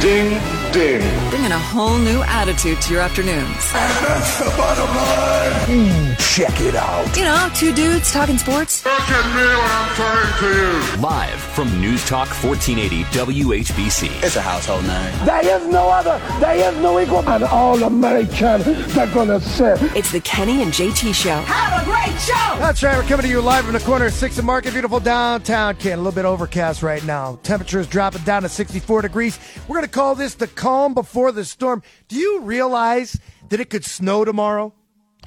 Ding, ding. Bringing a whole new attitude to your afternoons. That's the bottom line. Check it out. You know, two dudes talking sports. Look at me when I'm talking to you. Live from News Talk 1480 WHBC. It's a household name. There is no other. There is no equal. And all American, they're gonna say. It's the Kenny and JT Show. Have a great show! That's right. We're coming to you live from the corner of 6th and Market. Beautiful downtown Ken. A little bit overcast right now. Temperatures dropping down to 64 degrees. We're going to call this the calm before the storm. Do you realize that it could snow tomorrow?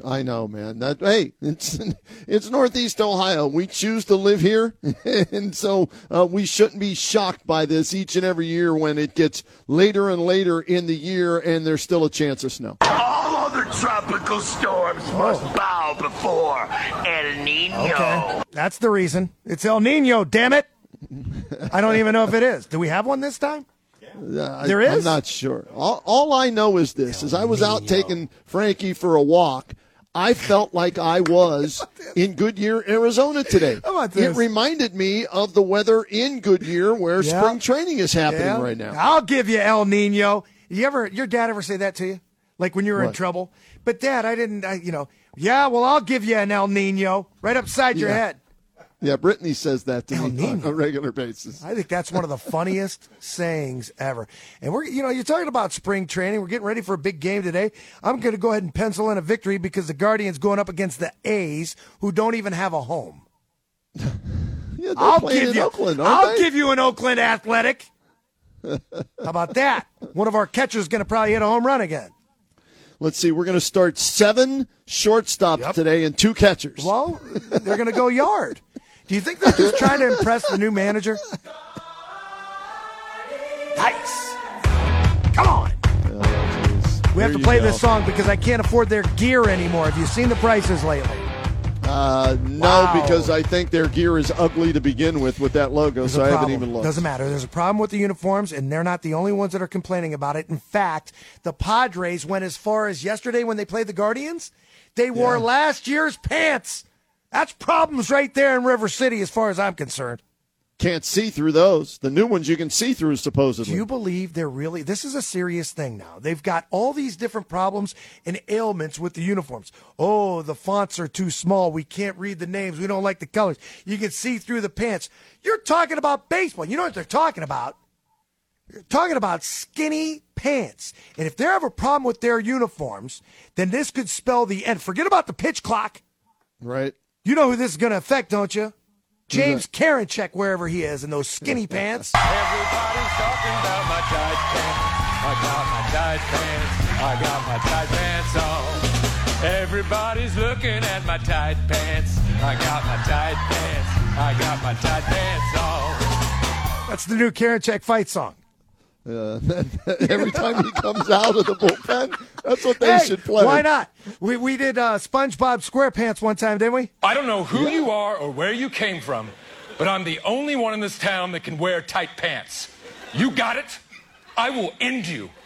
I know, man. That hey, it's it's Northeast Ohio. We choose to live here, and so uh, we shouldn't be shocked by this each and every year when it gets later and later in the year, and there's still a chance of snow. All other tropical storms must bow before El Nino. Okay. That's the reason. It's El Nino, damn it. I don't even know if it is. Do we have one this time? Uh, There I, I'm not sure. All, all I know is this: as I was out taking Frankie for a walk, I felt like I was in Goodyear, Arizona today. It reminded me of the weather in Goodyear, where Yeah. spring training is happening Yeah. right now. I'll give you El Nino. You ever, your dad ever say that to you? Like when you were in trouble? But dad, I didn't, I, you know, yeah, well, I'll give you an El Nino right upside your Yeah. head. Yeah, Brittany says that to El me on a regular basis. I think that's one of the funniest sayings ever. And we're, you know, you're talking about spring training. We're getting ready for a big game today. I'm going to go ahead and pencil in a victory because the Guardians going up against the A's, who don't even have a home. Yeah, I'll give you, Oakland, I'll they? give you an Oakland Athletic. How about that? One of our catchers is going to probably hit a home run again. Let's see. We're going to start seven shortstops Yep. today and two catchers. Well, they're going to go yard. Do you think they're just trying to impress the new manager? Nice. Come on. We have There to play go. this song because I can't afford their gear anymore. Have you seen the prices lately? Uh, no, Wow. because I think their gear is ugly to begin with with that logo, There's so a I haven't even looked. Doesn't matter. There's a problem with the uniforms, and they're not the only ones that are complaining about it. In fact, the Padres went as far as yesterday when they played the Guardians. They wore Yeah. last year's pants. That's problems right there in River City, as far as I'm concerned. Can't see through those. The new ones you can see through, supposedly. Do you believe they're really? This is a serious thing now. They've got all these different problems and ailments with the uniforms. Oh, the fonts are too small. We can't read the names. We don't like the colors. You can see through the pants. You're talking about baseball. You know what they're talking about? You're talking about skinny pants. And if they have a problem with their uniforms, then this could spell the end. Forget about the pitch clock. right? You know who this is going to affect, don't you? James Karinchak, wherever he is, in those skinny pants. Everybody's talking about my tight pants. I got my tight pants. I got my tight pants on. Everybody's looking at my tight pants. I got my tight pants. I got my tight pants on. That's the new Karinchak fight song. Uh, every time he comes out of the bullpen, that's what they hey, should play. why not? We, we did uh, SpongeBob SquarePants one time, didn't we? I don't know who you are or where you came from, but I'm the only one in this town that can wear tight pants. You got it? I will end you.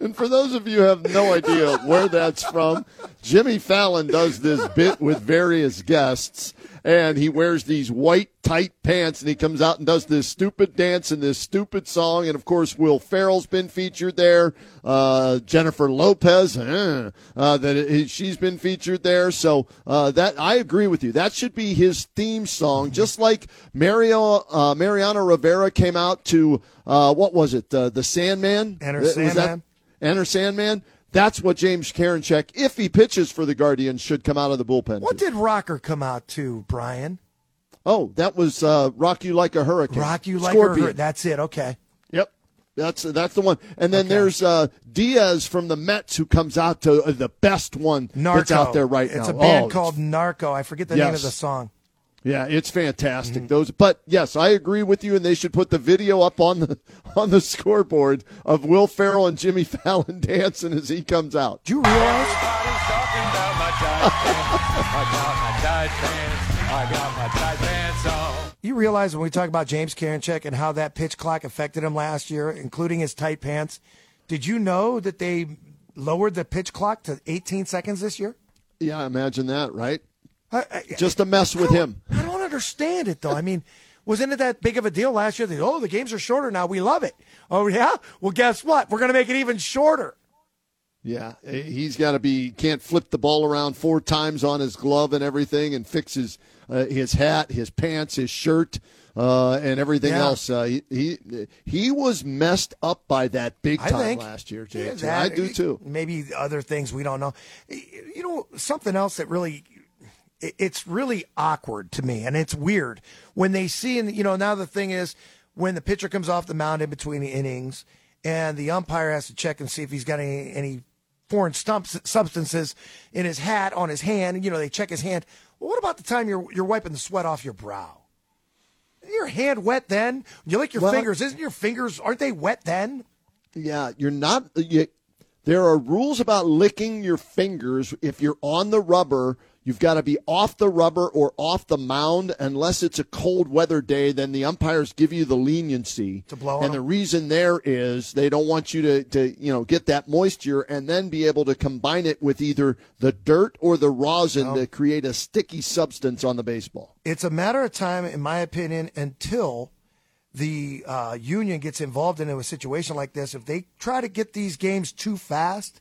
And for those of you who have no idea where that's from, Jimmy Fallon does this bit with various guests, and he wears these white tight pants, and he comes out and does this stupid dance and this stupid song. And of course, Will Ferrell's been featured there. Uh, Jennifer Lopez, uh, uh, that it, she's been featured there. So uh, that I agree with you. That should be his theme song, just like Mario uh, Mariano Rivera came out to uh, what was it? Uh, the Sandman. Enter that- Sandman? Enter Sandman. That's what James Karinchak, if he pitches for the Guardians, should come out of the bullpen. What to. did Rocker come out to, Brian? oh, that was uh, "Rock You Like a Hurricane." Rock you like Scorpion. hurricane. That's it. Okay. Yep, that's that's the one. And then Okay. there's uh, Diaz from the Mets who comes out to uh, the best one Narco. that's out there right it's now. It's a band Oh, called Narco. I forget the name of the song. Yeah, it's fantastic. Mm-hmm. Those, but yes, I agree with you, and they should put the video up on the on the scoreboard of Will Ferrell and Jimmy Fallon dancing as he comes out. Do you realize? Everybody's talking about my tight pants. I got my tight pants. I got my tight pants on. You realize when we talk about James Karinchak and how that pitch clock affected him last year, including his tight pants, did you know that they lowered the pitch clock to 18 seconds this year? Yeah, imagine that, right? I, I, Just to mess with him. I don't understand it though. I mean, wasn't it that big of a deal last year? That oh, the games are shorter now. We love it. Oh yeah. Well, guess what? We're going to make it even shorter. Yeah, he's got to be can't flip the ball around four times on his glove and everything, and fix his uh, his hat, his pants, his shirt, uh, and everything Yeah. else. Uh, he, he he was messed up by that big time think last year. Yeah, that- I do too. Maybe other things we don't know. You know, something else that really, it's really awkward to me, and it's weird when they see, and you know, now the thing is, when the pitcher comes off the mound in between the innings, and the umpire has to check and see if he's got any any foreign stumps, substances in his hat, on his hand. You know, they check his hand. Well, what about the time you're you're wiping the sweat off your brow? Isn't Your hand wet then? You lick your Well- fingers. Isn't your fingers? Aren't they wet then? Yeah, you're not. You, there are rules about licking your fingers. If you're on the rubber, you've got to be off the rubber or off the mound. Unless it's a cold weather day, then the umpires give you the leniency To blow And the reason there is they don't want you to, to you know get that moisture and then be able to combine it with either the dirt or the rosin to create a sticky substance on the baseball. it's a matter of time, in my opinion, until the uh, union gets involved in a situation like this. If they try to get these games too fast,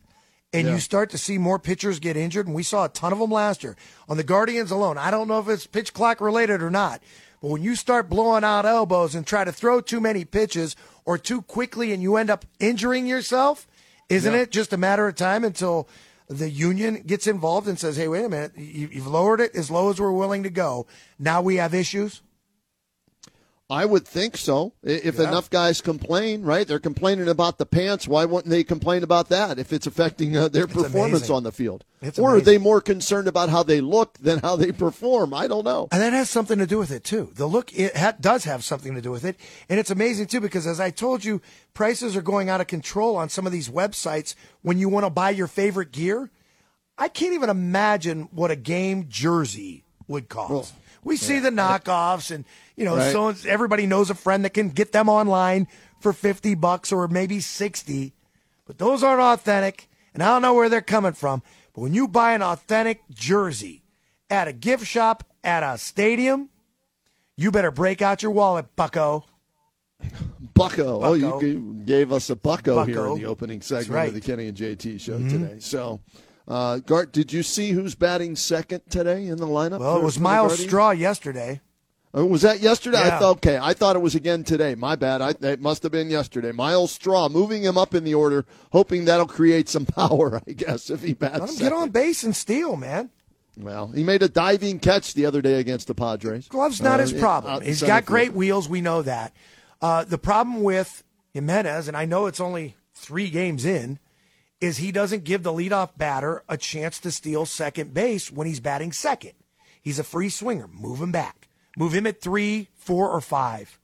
and Yeah. you start to see more pitchers get injured, and we saw a ton of them last year on the Guardians alone. I don't know if it's pitch clock related or not, but when you start blowing out elbows and try to throw too many pitches or too quickly, and you end up injuring yourself, isn't it just a matter of time until? The union gets involved and says, "Hey, wait a minute! You've lowered it as low as we're willing to go. Now we have issues." I would think so. If Yeah. enough guys complain, right? They're complaining about the pants. Why wouldn't they complain about that if it's affecting uh, their performance amazing. on the field? It's or are they more concerned about how they look than how they perform? I don't know. And that has something to do with it too. The look it ha- does have something to do with it, and it's amazing too because as I told you, prices are going out of control on some of these websites when you want to buy your favorite gear. I can't even imagine what a game jersey would cost. we see the knockoffs, and you know, Right. so everybody knows a friend that can get them online for fifty bucks or maybe sixty, but those aren't authentic, and I don't know where they're coming from. But when you buy an authentic jersey at a gift shop at a stadium, you better break out your wallet, bucko. Bucko. Oh, you gave us a bucko, here in the opening segment right. of the Kenny and JT show today. So, uh, Gart, did you see who's batting second today in the lineup? Well, it was Myles Straw yesterday. Oh, was that yesterday? I thought okay. I thought it was again today. My bad. I, it must have been yesterday. Myles Straw moving him up in the order, hoping that'll create some power. I guess if he bats. Let him get on base and steal, man. Well, he made a diving catch the other day against the Padres. Gloves not Uh, his problem. in He's got field. great wheels. We know that. Uh, the problem with Giménez, and I know it's only three games in, is he doesn't give the leadoff batter a chance to steal second base when he's batting second. He's a free swinger. Move him back. Move him at three, four, or five.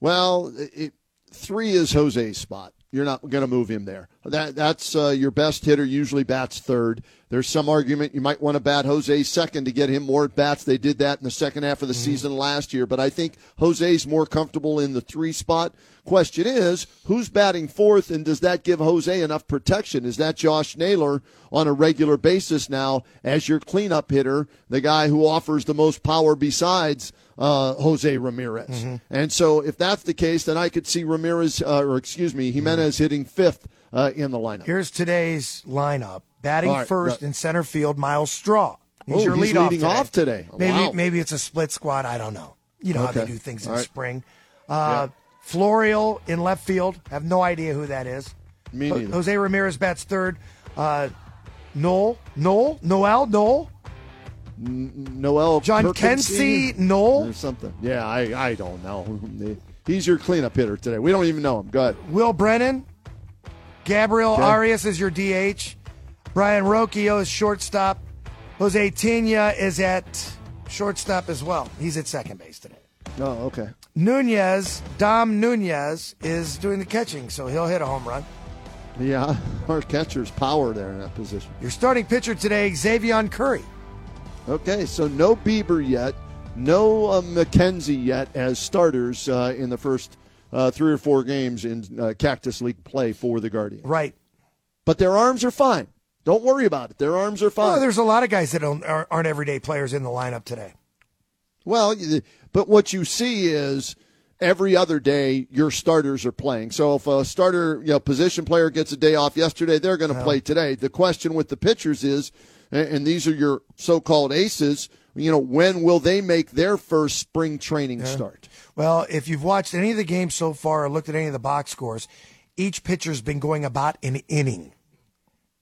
Well, it, three is Jose's spot. You're not going to move him there. That that's uh, your best hitter. Usually bats third. There's some argument you might want to bat Jose second to get him more at bats. They did that in the second half of the season last year, but I think Jose's more comfortable in the three spot. Question is, who's batting fourth, and does that give Jose enough protection? Is that Josh Naylor on a regular basis now as your cleanup hitter, the guy who offers the most power besides uh, Jose Ramirez? And so, if that's the case, then I could see Ramirez, uh, or excuse me, Giménez hitting fifth uh, in the lineup. Here's today's lineup. Batting right, first right. in center field, Myles Straw. He's Oh, your he's leadoff leading today. off today. Maybe Wow. maybe it's a split squad. I don't know. You know how they do things in right. spring. Uh, Florial in left field. Have no idea who that is. Me neither. Jose Ramirez bats third. Uh, Noel, Noel, Noel, Noel, Noel John Perkinsey? Kensey, Noel, or something. Yeah, I, I don't know. He's your cleanup hitter today. We don't even know him. Go ahead. Will Brennan, Gabriel Okay. Arias is your DH. Brayan Rocchio is shortstop. Jose Tena is at shortstop as well. He's at second base today. Oh, okay. Nunez, Dom Nunez, is doing the catching, so he'll hit a home run. Yeah, our catcher's power there in that position. Your starting pitcher today, Xzavion Curry. Okay, so no Bieber yet, no uh, McKenzie yet as starters uh, in the first uh, three or four games in uh, Cactus League play for the Guardians. Right. But their arms are fine. Don't worry about it. Their arms are fine. Well, there's a lot of guys that don't, aren't aren't everyday players in the lineup today. Well, but what you see is every other day your starters are playing. So if a starter, you know, position player gets a day off yesterday, they're going to play today. The question with the pitchers is, and these are your so-called aces, you know, when will they make their first spring training start? Well, if you've watched any of the games so far or looked at any of the box scores, each pitcher's been going about an inning.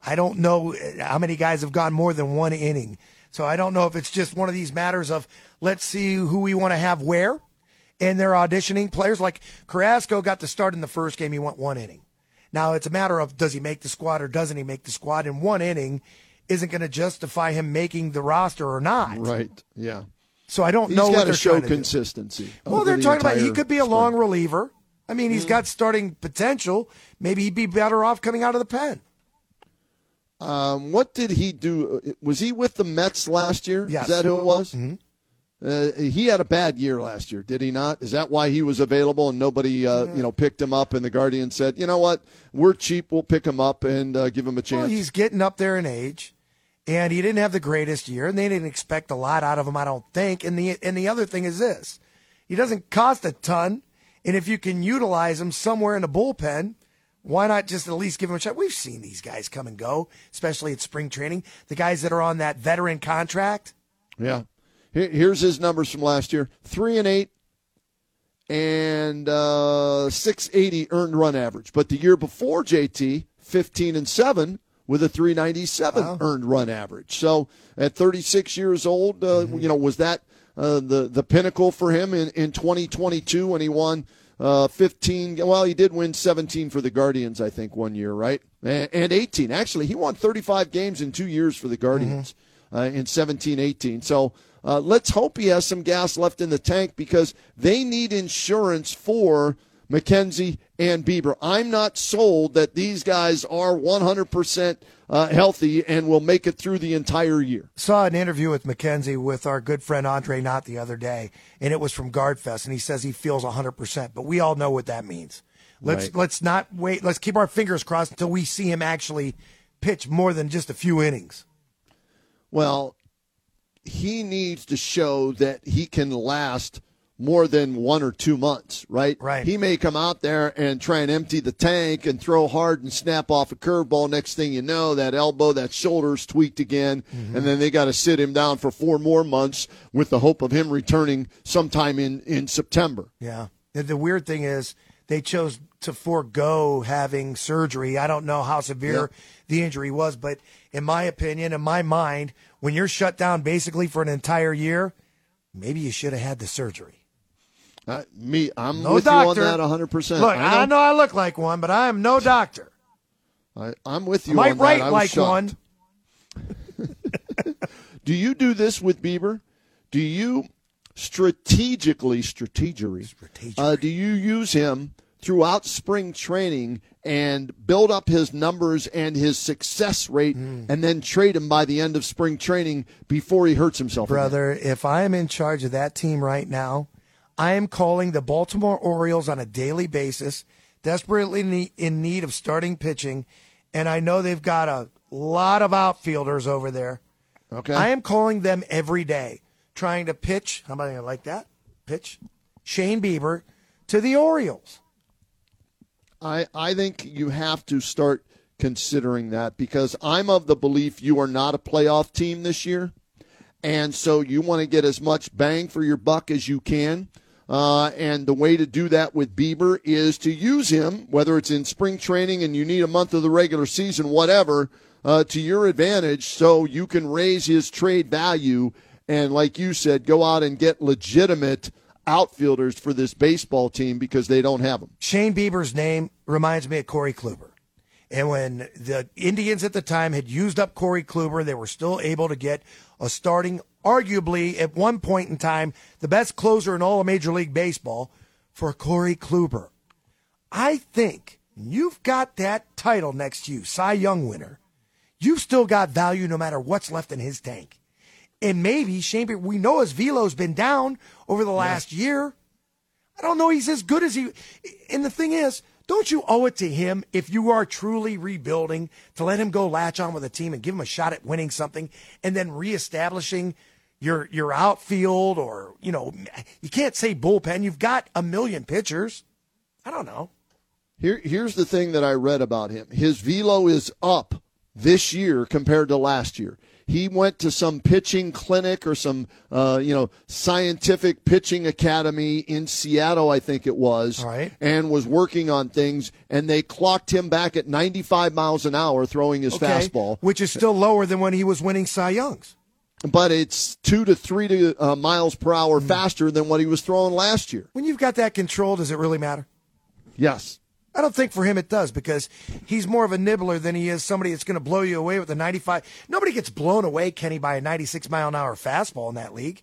I don't know uh, how many guys have gone more than one inning. So I don't know if it's just one of these matters of let's see who we want to have where. And they're auditioning players like Carrasco got the start in the first game. He went one inning. Now it's a matter of does he make the squad or doesn't he make the squad? And one inning isn't going to justify him making the roster or not. Right. Yeah. So I don't He's know what got to show to consistency. Well, they're the talking about he could be a spring. long reliever. I mean, he's got starting potential. Maybe he'd be better off coming out of the pen. Um, what did he do? Was he with the Mets last year? Yes. Is that who it was? Mhm. Uh, he had a bad year last year, did he not? Is that why he was available and nobody, uh, you know, picked him up? And the Guardian said, you know what, we're cheap, we'll pick him up and uh, give him a chance. Well, he's getting up there in age, and he didn't have the greatest year, and they didn't expect a lot out of him, I don't think. And the and the other thing is this: he doesn't cost a ton, and if you can utilize him somewhere in the bullpen. Why not just at least give him a shot? We've seen these guys come and go, especially at spring training. The guys that are on that veteran contract. Yeah. Here's his numbers from last year: three and eight, and uh, six eighty earned run average. But the year before, JT, fifteen and seven with a three ninety seven earned run average. So at thirty six years old, uh, you know, was that uh, the the pinnacle for him in in twenty twenty two when he won? Uh, 15. Well, he did win 17 for the Guardians, I think, one year, right? And, and 18. Actually, he won 35 games in two years for the Guardians uh, in 17 18. So uh, let's hope he has some gas left in the tank because they need insurance for McKenzie and Bieber. I'm not sold that these guys are 100% uh, healthy and will make it through the entire year. saw an interview with McKenzie with our good friend Andre Knott the other day, and it was from Guardfest, and he says he feels 100%, but we all know what that means. Let's Right. let's not wait. Let's keep our fingers crossed until we see him actually pitch more than just a few innings. Well, he needs to show that he can last more than one or two months, right? Right. He may come out there and try and empty the tank and throw hard and snap off a curveball. Next thing you know, that elbow, that shoulder's tweaked again, mm-hmm. and then they got to sit him down for four more months with the hope of him returning sometime in, in September. Yeah. The, the weird thing is they chose to forego having surgery. I don't know how severe Yep. the injury was, but in my opinion, in my mind, when you're shut down basically for an entire year, maybe you should have had the surgery. Uh, me, I'm No with doctor. you on that 100%. Look, I know. I look like one, but I am no doctor. I, I'm with you I might on that. write I like shocked. one. Do you do this with Bieber? Do you strategically, strategery, uh, do you use him throughout spring training and build up his numbers and his success rate Hmm. and then trade him by the end of spring training before he hurts himself? again? Brother, if I am in charge of that team right now, I am calling the Baltimore Orioles on a daily basis, desperately in need of starting pitching, and I know they've got a lot of outfielders over there. Okay. I am calling them every day, trying to pitch. How about I like that? Pitch Shane Bieber to the Orioles. I, I think you have to start considering that because I'm of the belief you are not a playoff team this year. And so you want to get as much bang for your buck as you can. Uh, and the way to do that with Bieber is to use him, whether it's in spring training and you need a month of the regular season, whatever, uh, to your advantage so you can raise his trade value. And like you said, go out and get legitimate outfielders for this baseball team because they don't have them. Shane Bieber's name reminds me of Corey Kluber. And when the Indians at the time had used up Corey Kluber, they were still able to get a starting arguably at one point in time the best closer in all of Major League Baseball, for Corey Kluber. I think you've got that title next to you, Cy Young winner. You've still got value no matter what's left in his tank. And maybe Shane, we know his velo's been down over the last yeah. year. I don't know he's as good as he. And the thing is, don't you owe it to him if you are truly rebuilding to let him go latch on with a team and give him a shot at winning something and then reestablishing your your outfield or you know you can't say bullpen. You've got a million pitchers. I don't know. Here here's the thing that I read about him. His velo is up this year compared to last year. He went to some pitching clinic or some, uh, you know, scientific pitching academy in Seattle, I think it was, right. and was working on things. And they clocked him back at 95 miles an hour throwing his okay. fastball, which is still lower than when he was winning Cy Youngs. But it's two to three to, uh, miles per hour mm. faster than what he was throwing last year. When you've got that control, does it really matter? Yes. I don't think for him it does because he's more of a nibbler than he is somebody that's going to blow you away with a 95. Nobody gets blown away, Kenny, by a 96 mile an hour fastball in that league.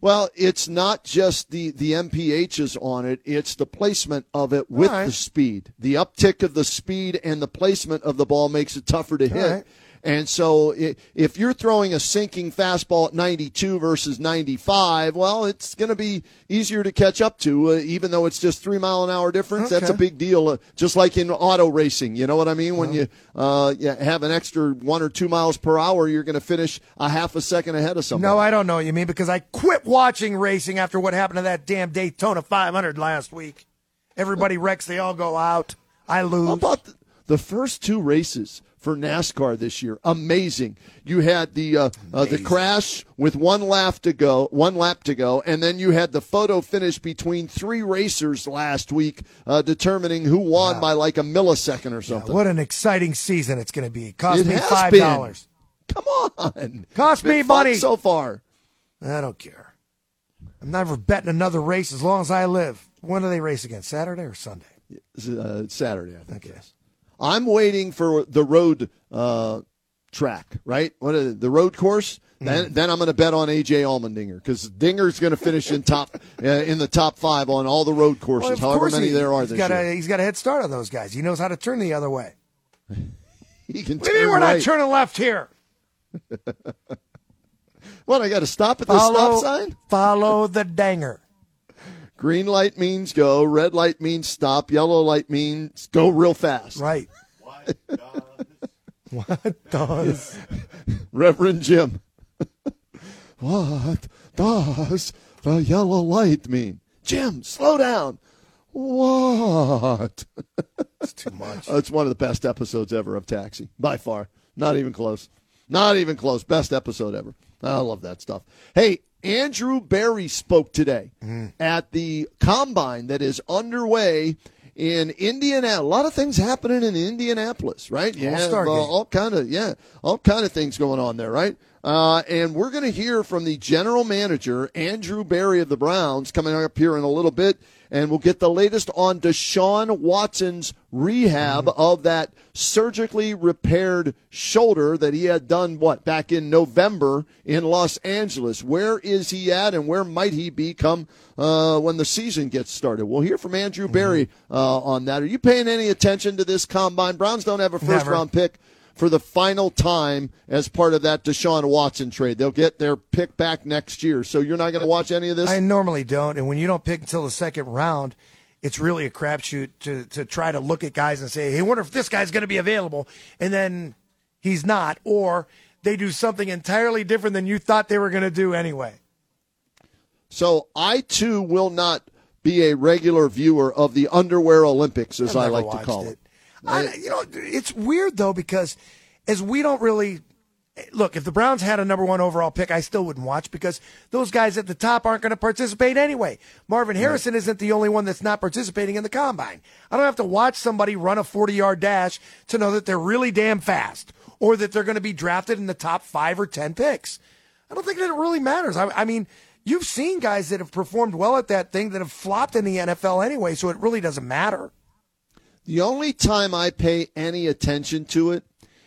Well, it's not just the, the MPHs on it, it's the placement of it with right. the speed. The uptick of the speed and the placement of the ball makes it tougher to hit. Right. And so if you're throwing a sinking fastball at 92 versus 95, well, it's going to be easier to catch up to, uh, even though it's just three mile an hour difference. Okay. That's a big deal, uh, just like in auto racing. You know what I mean? When you, uh, you have an extra one or two miles per hour, you're going to finish a half a second ahead of somebody. No, I don't know what you mean because I quit watching racing after what happened to that damn Daytona 500 last week. Everybody wrecks, they all go out. I lose. How about the, the first two races? For NASCAR this year. Amazing. You had the uh, uh, the crash with one lap to go, one lap to go, and then you had the photo finish between three racers last week, uh, determining who won wow. by like a millisecond or something. Yeah, what an exciting season it's going to be. Cost it me five dollars. Come on, cost me money so far. I don't care. I'm never betting another race as long as I live. When do they race again? Saturday or Sunday? Uh, Saturday, I think. Okay. I'm waiting for the road uh, track, right? What is the road course? Then, mm. then I'm going to bet on AJ Allmendinger because Dinger's going to finish in top uh, in the top five on all the road courses, well, however many he, there are he's this got year. A, he's got a head start on those guys. He knows how to turn the other way. he can. What mean we're right. not turning left here? what? I got to stop at the follow, stop sign. Follow the danger. Green light means go. Red light means stop. Yellow light means go real fast. Right. What does? what does? Reverend Jim. what does the yellow light mean? Jim, slow down. What? It's too much. it's one of the best episodes ever of Taxi, by far. Not even close. Not even close. Best episode ever. I love that stuff. Hey, Andrew Berry spoke today mm. at the combine that is underway in Indiana. A lot of things happening in Indianapolis, right? Yeah, have uh, all kind of yeah, all kind of things going on there, right? Uh, and we're going to hear from the general manager Andrew Berry of the Browns coming up here in a little bit and we'll get the latest on Deshaun Watson's rehab mm-hmm. of that surgically repaired shoulder that he had done what back in November in Los Angeles. Where is he at, and where might he be come uh, when the season gets started? We'll hear from Andrew Berry mm-hmm. uh, on that. Are you paying any attention to this combine? Browns don't have a first Never. round pick for the final time as part of that Deshaun Watson trade. They'll get their pick back next year. So you're not going to watch any of this? I normally don't. And when you don't pick until the second round, it's really a crapshoot to, to try to look at guys and say, hey, I wonder if this guy's going to be available. And then he's not. Or they do something entirely different than you thought they were going to do anyway. So I, too, will not be a regular viewer of the underwear Olympics, as I like to call it. it. I, you know, it's weird though because as we don't really look, if the Browns had a number one overall pick, I still wouldn't watch because those guys at the top aren't going to participate anyway. Marvin Harrison right. isn't the only one that's not participating in the combine. I don't have to watch somebody run a 40 yard dash to know that they're really damn fast or that they're going to be drafted in the top five or 10 picks. I don't think that it really matters. I, I mean, you've seen guys that have performed well at that thing that have flopped in the NFL anyway, so it really doesn't matter. The only time I pay any attention to it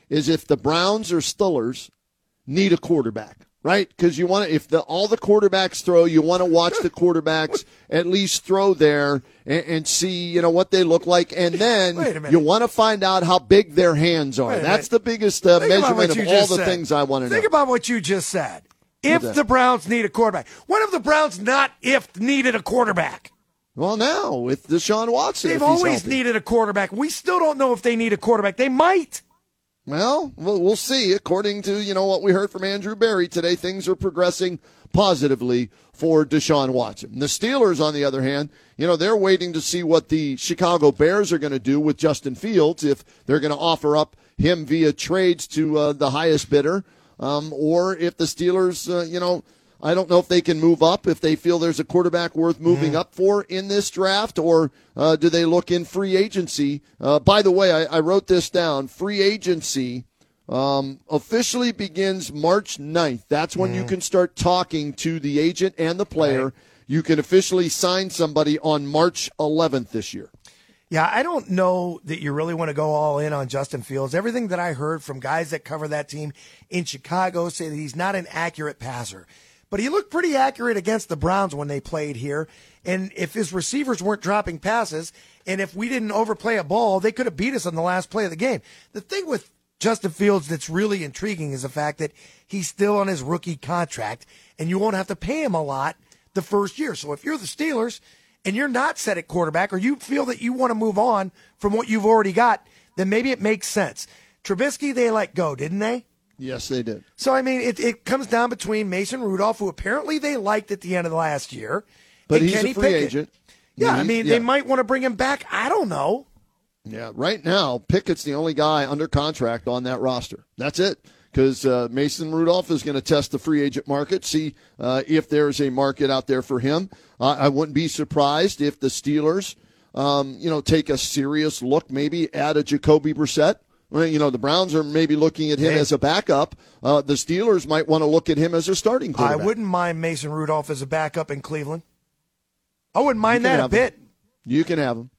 is if the Browns or Steelers need a quarterback. right? Because you want to, if the all the quarterbacks throw, you want to watch the quarterbacks at least throw there and, and see, you know, what they look like, and then you want to find out how big their hands are. That's the biggest uh, what measurement of all the said. things I want to know. Think about what you just said. If the Browns need a quarterback, when have the Browns not if needed a quarterback? Well, now with Deshaun Watson, They've always healthy. needed a quarterback. We still don't know if they need a quarterback. They might. Well, we'll we'll see. According to you know what we heard from Andrew Berry today, things are progressing positively for Deshaun Watson. The Steelers, on the other hand, you know they're waiting to see what the Chicago Bears are going to do with Justin Fields if they're going to offer up him via trades to uh, the highest bidder, um, or if the Steelers, uh, you know. I don't know if they can move up if they feel there's a quarterback worth moving up for in this draft, or uh, do they look in free agency? Uh, by the way, I, I wrote this down. Free agency um, officially begins March 9th. That's when you can start talking to the agent and the player. You can officially sign somebody on March 11th this year. Yeah, I don't know that you really want to go all in on Justin Fields. Everything that I heard from guys that cover that team in Chicago say that he's not an accurate passer. But he looked pretty accurate against the Browns when they played here. And if his receivers weren't dropping passes, and if we didn't overplay a ball, they could have beat us on the last play of the game. The thing with Justin Fields that's really intriguing is the fact that he's still on his rookie contract, and you won't have to pay him a lot the first year. So if you're the Steelers and you're not set at quarterback, or you feel that you want to move on from what you've already got, then maybe it makes sense. Trubisky, they let go, didn't they? Yes, they did. So I mean, it, it comes down between Mason Rudolph, who apparently they liked at the end of the last year, But and he's Kenny a free Pickett. agent. Yeah, I mean, yeah. they might want to bring him back. I don't know. Yeah, right now Pickett's the only guy under contract on that roster. That's it. Because uh, Mason Rudolph is going to test the free agent market, see uh, if there's a market out there for him. Uh, I wouldn't be surprised if the Steelers, um, you know, take a serious look, maybe at a Jacoby Brissett. Well, you know, the Browns are maybe looking at him as a backup. Uh, the Steelers might want to look at him as a starting quarterback. I wouldn't mind Mason Rudolph as a backup in Cleveland. I wouldn't mind that a bit. You can have him.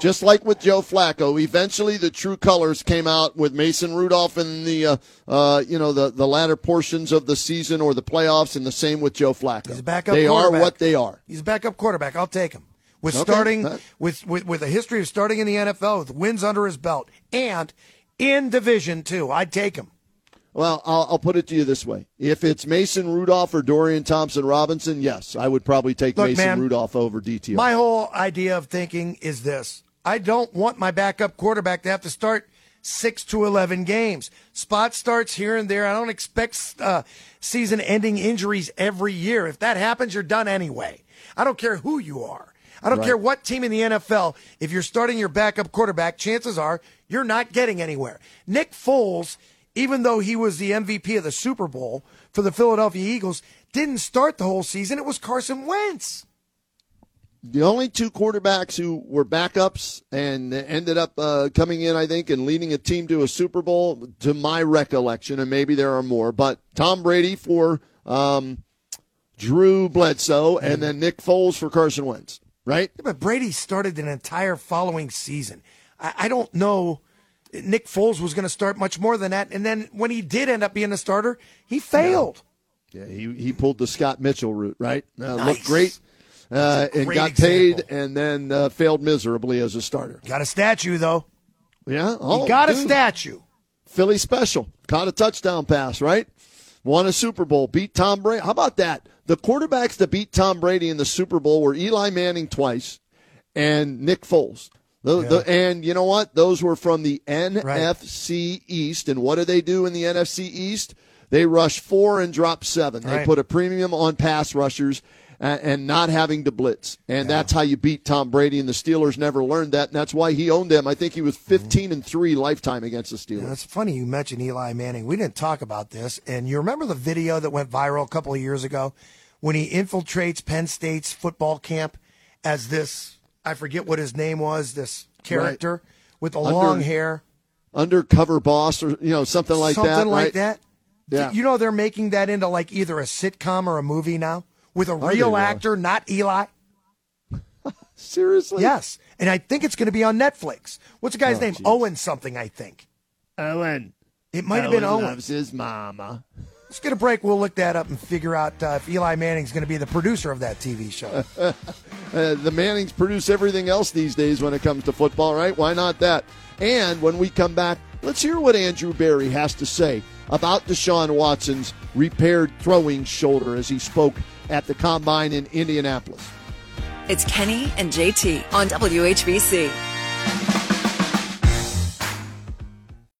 Just like with Joe Flacco, eventually the true colors came out with Mason Rudolph in the uh, uh, you know the the latter portions of the season or the playoffs, and the same with Joe Flacco. He's a backup They are what they are. He's a backup quarterback. I'll take him. With Okay, starting with, with with a history of starting in the NFL with wins under his belt and in division Two. I'd take him. Well, I'll, I'll put it to you this way: if it's Mason Rudolph or Dorian Thompson Robinson, yes, I would probably take Look, Mason man, Rudolph over DTR. My whole idea of thinking is this I don't want my backup quarterback to have to start six to 11 games. Spot starts here and there. I don't expect uh, season ending injuries every year. If that happens, you're done anyway. I don't care who you are. I don't Right. care what team in the NFL. If you're starting your backup quarterback, chances are you're not getting anywhere. Nick Foles, even though he was the MVP of the Super Bowl for the Philadelphia Eagles, didn't start the whole season. It was Carson Wentz. The only two quarterbacks who were backups and ended up uh, coming in, I think, and leading a team to a Super Bowl, to my recollection, and maybe there are more, but Tom Brady for um, Drew Bledsoe, and then Nick Foles for Carson Wentz, right? Yeah, but Brady started an entire following season. I, I don't know. Nick Foles was going to start much more than that, and then when he did end up being a starter, he failed. Yeah, he, he pulled the Scott Mitchell route, right? Uh, Nice. Looked great uh, and got example. paid and then uh, failed miserably as a starter. Got a statue though. Yeah? Oh, he got a statue. Philly special. Caught a touchdown pass, right? Won a Super Bowl, beat Tom Brady. How about that? The quarterbacks that beat Tom Brady in the Super Bowl were Eli Manning twice and Nick Foles. The, the, and you know what? Those were from the NFC East. And what do they do in the NFC East? They rush four and drop seven. They Right. put a premium on pass rushers and, and not having to blitz. And that's how you beat Tom Brady. And the Steelers never learned that. And that's why he owned them. I think he was 15 and 3 lifetime against the Steelers. Yeah, it's funny you mentioned Eli Manning. We didn't talk about this, and you remember the video that went viral a couple of years ago when he infiltrates Penn State's football camp as this I forget what his name was, this character with the Under- long hair. undercover boss or you know something like something that Something like right? that. Yeah. You know they're making that into like either a sitcom or a movie now with a they real really? actor, not Eli. seriously Yes, and I think it's going to be on Netflix. What's the guy's Oh, name? jeez. Owen something, I think. Owen It might have been Owen. loves his mama Let's get a break. We'll look that up and figure out uh, if Eli Manning's going to be the producer of that TV show. Uh, the Mannings produce everything else these days when it comes to football, right? Why not that? And when we come back, let's hear what Andrew Berry has to say about Deshaun Watson's repaired throwing shoulder as he spoke at the combine in Indianapolis. It's Kenny and JT on WHBC.